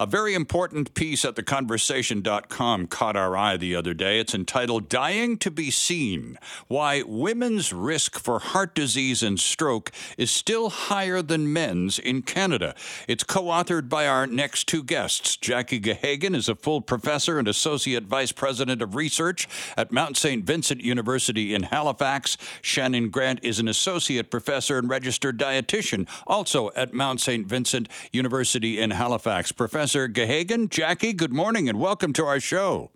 A very important piece at theconversation.com caught our eye the other day. It's entitled Dying to Be Seen Why Women's Risk for Heart Disease and Stroke is Still Higher Than Men's in Canada. It's co authored by our next two guests. Jackie Gahagan is a full professor and associate vice president of research at Mount St. Vincent University in Halifax. Shannon Grant is an associate professor and registered dietitian, also at Mount St. Vincent University in Halifax. Professor Gahagan, Jackie, good morning and welcome to our show.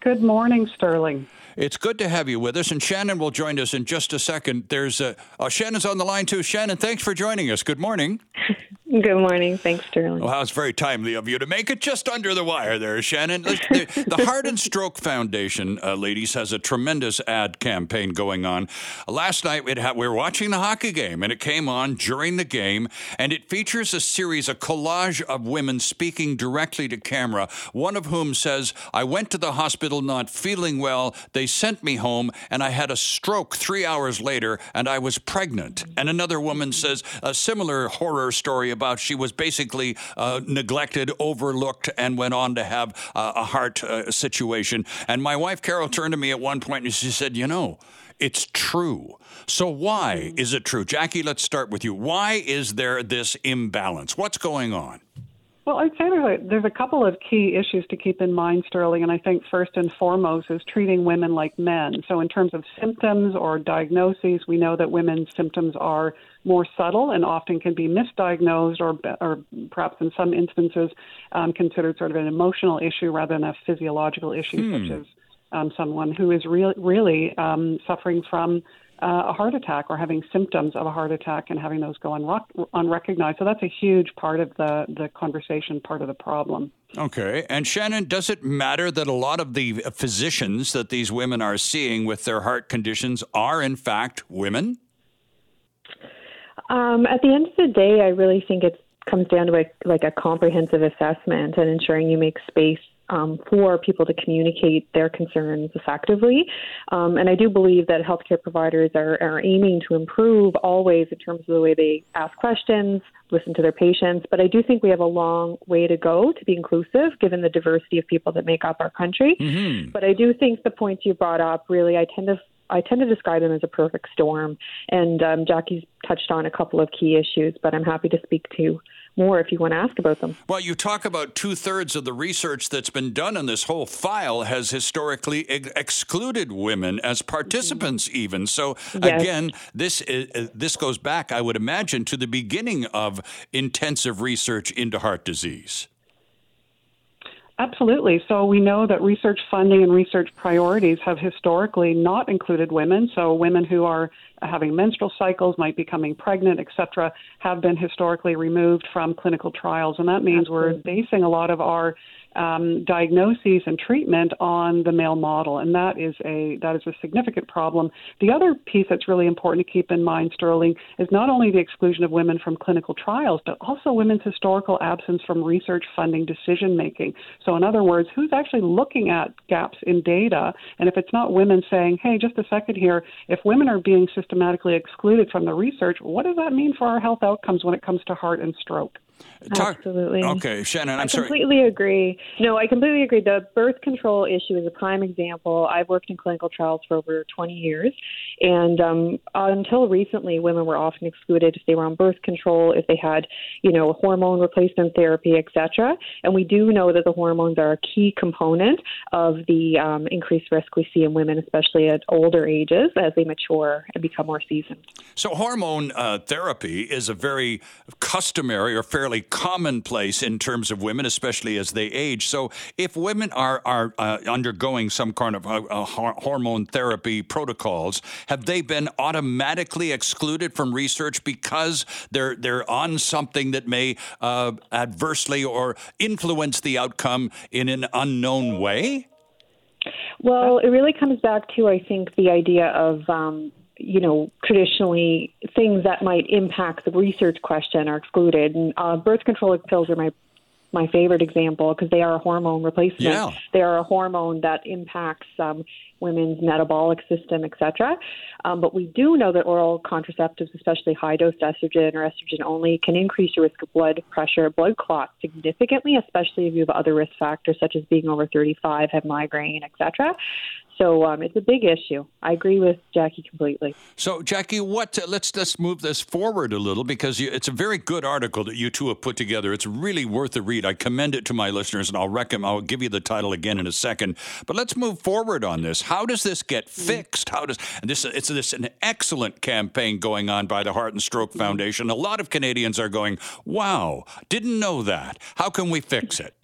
Good morning, Sterling. It's good to have you with us, and Shannon will join us in just a second. There's a, oh, Shannon's on the line too. Shannon, thanks for joining us. Good morning. Good morning. Thanks, Sterling. Well, it's very timely of you to make it just under the wire there, Shannon. The, the Heart and Stroke Foundation, uh, ladies, has a tremendous ad campaign going on. Last night, we were watching the hockey game, and it came on during the game, and it features a series, a collage of women speaking directly to camera, one of whom says, I went to the hospital not feeling well. They sent me home, and I had a stroke three hours later, and I was pregnant. And another woman says a similar horror story about she was basically uh, neglected, overlooked, and went on to have uh, a heart uh, situation. And my wife, Carol, turned to me at one point and she said, You know, it's true. So, why is it true? Jackie, let's start with you. Why is there this imbalance? What's going on? Well, I'd say there's a, there's a couple of key issues to keep in mind, Sterling, and I think first and foremost is treating women like men. So, in terms of symptoms or diagnoses, we know that women's symptoms are more subtle and often can be misdiagnosed or, or perhaps in some instances um, considered sort of an emotional issue rather than a physiological issue, hmm. such as um, someone who is re- really um, suffering from uh, a heart attack or having symptoms of a heart attack and having those go unre- unrecognized. So that's a huge part of the, the conversation, part of the problem. Okay. And Shannon, does it matter that a lot of the physicians that these women are seeing with their heart conditions are, in fact, women? Um, at the end of the day, I really think it comes down to a, like a comprehensive assessment and ensuring you make space um, for people to communicate their concerns effectively. Um, and I do believe that healthcare providers are, are aiming to improve always in terms of the way they ask questions, listen to their patients. But I do think we have a long way to go to be inclusive, given the diversity of people that make up our country. Mm-hmm. But I do think the points you brought up really, I tend to I tend to describe them as a perfect storm. And um, Jackie's touched on a couple of key issues, but I'm happy to speak to more if you want to ask about them. Well, you talk about two thirds of the research that's been done in this whole file has historically ex- excluded women as participants, mm-hmm. even. So yes. again, this is, uh, this goes back, I would imagine, to the beginning of intensive research into heart disease. Absolutely. So we know that research funding and research priorities have historically not included women. So women who are having menstrual cycles, might be coming pregnant, etc., have been historically removed from clinical trials, and that means Absolutely. we're basing a lot of our um, diagnoses and treatment on the male model, and that is a that is a significant problem. The other piece that's really important to keep in mind, Sterling, is not only the exclusion of women from clinical trials, but also women's historical absence from research funding decision making. So, in other words, who's actually looking at gaps in data? And if it's not women saying, "Hey, just a second here," if women are being systematically excluded from the research, what does that mean for our health outcomes when it comes to heart and stroke? Talk, Absolutely. Okay, Shannon, I'm I sorry. completely agree. No, I completely agree. The birth control issue is a prime example. I've worked in clinical trials for over 20 years, and um, until recently, women were often excluded if they were on birth control, if they had, you know, hormone replacement therapy, etc. And we do know that the hormones are a key component of the um, increased risk we see in women, especially at older ages as they mature and become more seasoned. So, hormone uh, therapy is a very customary or fairly commonplace in terms of women, especially as they age. So, if women are are uh, undergoing some kind of uh, uh, hormone therapy protocols, have they been automatically excluded from research because they're they're on something that may uh, adversely or influence the outcome in an unknown way? Well, it really comes back to, I think, the idea of um, you know, traditionally things that might impact the research question are excluded. And uh, birth control pills are my my favorite example because they are a hormone replacement. Yeah. They are a hormone that impacts um, women's metabolic system, etc. Um, but we do know that oral contraceptives, especially high dose estrogen or estrogen only, can increase your risk of blood pressure, blood clots significantly, especially if you have other risk factors such as being over 35, have migraine, etc. So um, it's a big issue. I agree with Jackie completely. So, Jackie, what? Uh, let's let's move this forward a little because you, it's a very good article that you two have put together. It's really worth a read. I commend it to my listeners, and I'll recommend. I'll give you the title again in a second. But let's move forward on this. How does this get mm. fixed? How does and this? It's this an excellent campaign going on by the Heart and Stroke Foundation. A lot of Canadians are going, "Wow, didn't know that. How can we fix it?"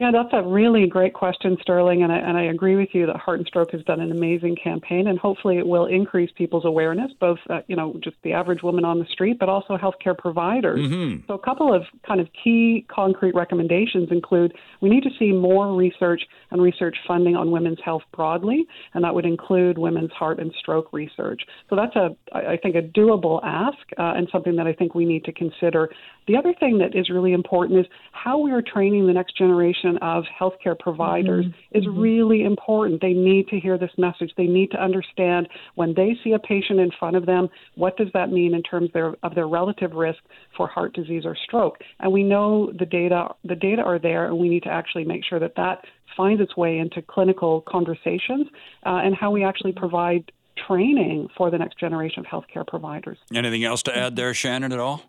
Yeah, that's a really great question, Sterling, and I, and I agree with you that Heart and Stroke has done an amazing campaign, and hopefully it will increase people's awareness, both uh, you know just the average woman on the street, but also healthcare providers. Mm-hmm. So a couple of kind of key concrete recommendations include we need to see more research and research funding on women's health broadly, and that would include women's heart and stroke research. So that's a I think a doable ask uh, and something that I think we need to consider. The other thing that is really important is how we are training the next generation of healthcare providers mm-hmm. is mm-hmm. really important. They need to hear this message. They need to understand when they see a patient in front of them, what does that mean in terms of their, of their relative risk for heart disease or stroke? And we know the data the data are there, and we need to actually make sure that that finds its way into clinical conversations uh, and how we actually provide training for the next generation of healthcare providers. Anything else to add there, Shannon, at all?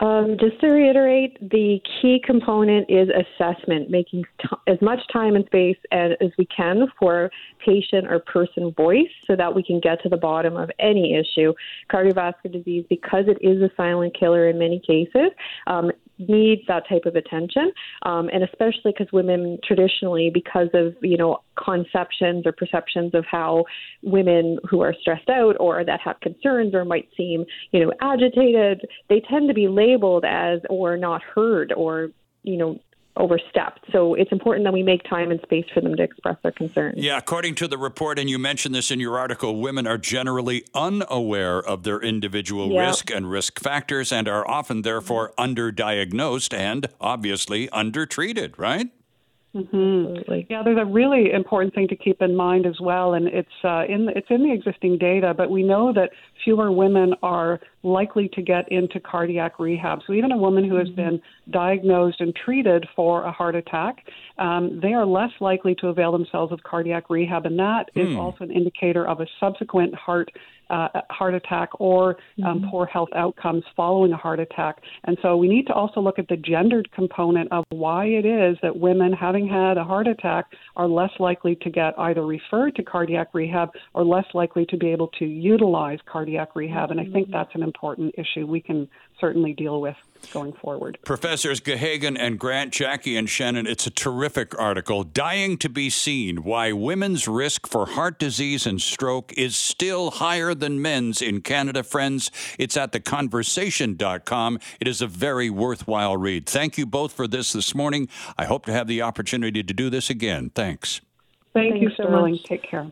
Um, just to reiterate, the key component is assessment, making t- as much time and space as, as we can for patient or person voice so that we can get to the bottom of any issue. Cardiovascular disease, because it is a silent killer in many cases, um, needs that type of attention, um, and especially because women traditionally, because of you know conceptions or perceptions of how women who are stressed out or that have concerns or might seem you know agitated, they tend to be labeled as or not heard or you know overstepped. So it's important that we make time and space for them to express their concerns. Yeah, according to the report, and you mentioned this in your article, women are generally unaware of their individual yeah. risk and risk factors and are often therefore underdiagnosed and obviously undertreated, right? Mm-hmm. Yeah, there's a really important thing to keep in mind as well, and it's uh, in it's in the existing data. But we know that fewer women are likely to get into cardiac rehab. So even a woman who has mm-hmm. been diagnosed and treated for a heart attack, um, they are less likely to avail themselves of cardiac rehab, and that is hmm. also an indicator of a subsequent heart uh, heart attack or um, mm-hmm. poor health outcomes following a heart attack. And so we need to also look at the gendered component of why it is that women having had a heart attack are less likely to get either referred to cardiac rehab or less likely to be able to utilize cardiac rehab. And I think mm-hmm. that's an important issue we can certainly deal with going forward. Professors Gahagan and Grant, Jackie and Shannon, it's a terrific article. Dying to be seen why women's risk for heart disease and stroke is still higher than men's in Canada. Friends, it's at theconversation.com. It is a very worthwhile read. Thank you both for this this morning. I hope to have the opportunity to do this again. Thanks. Thank, Thank you, Sterling. So Take care.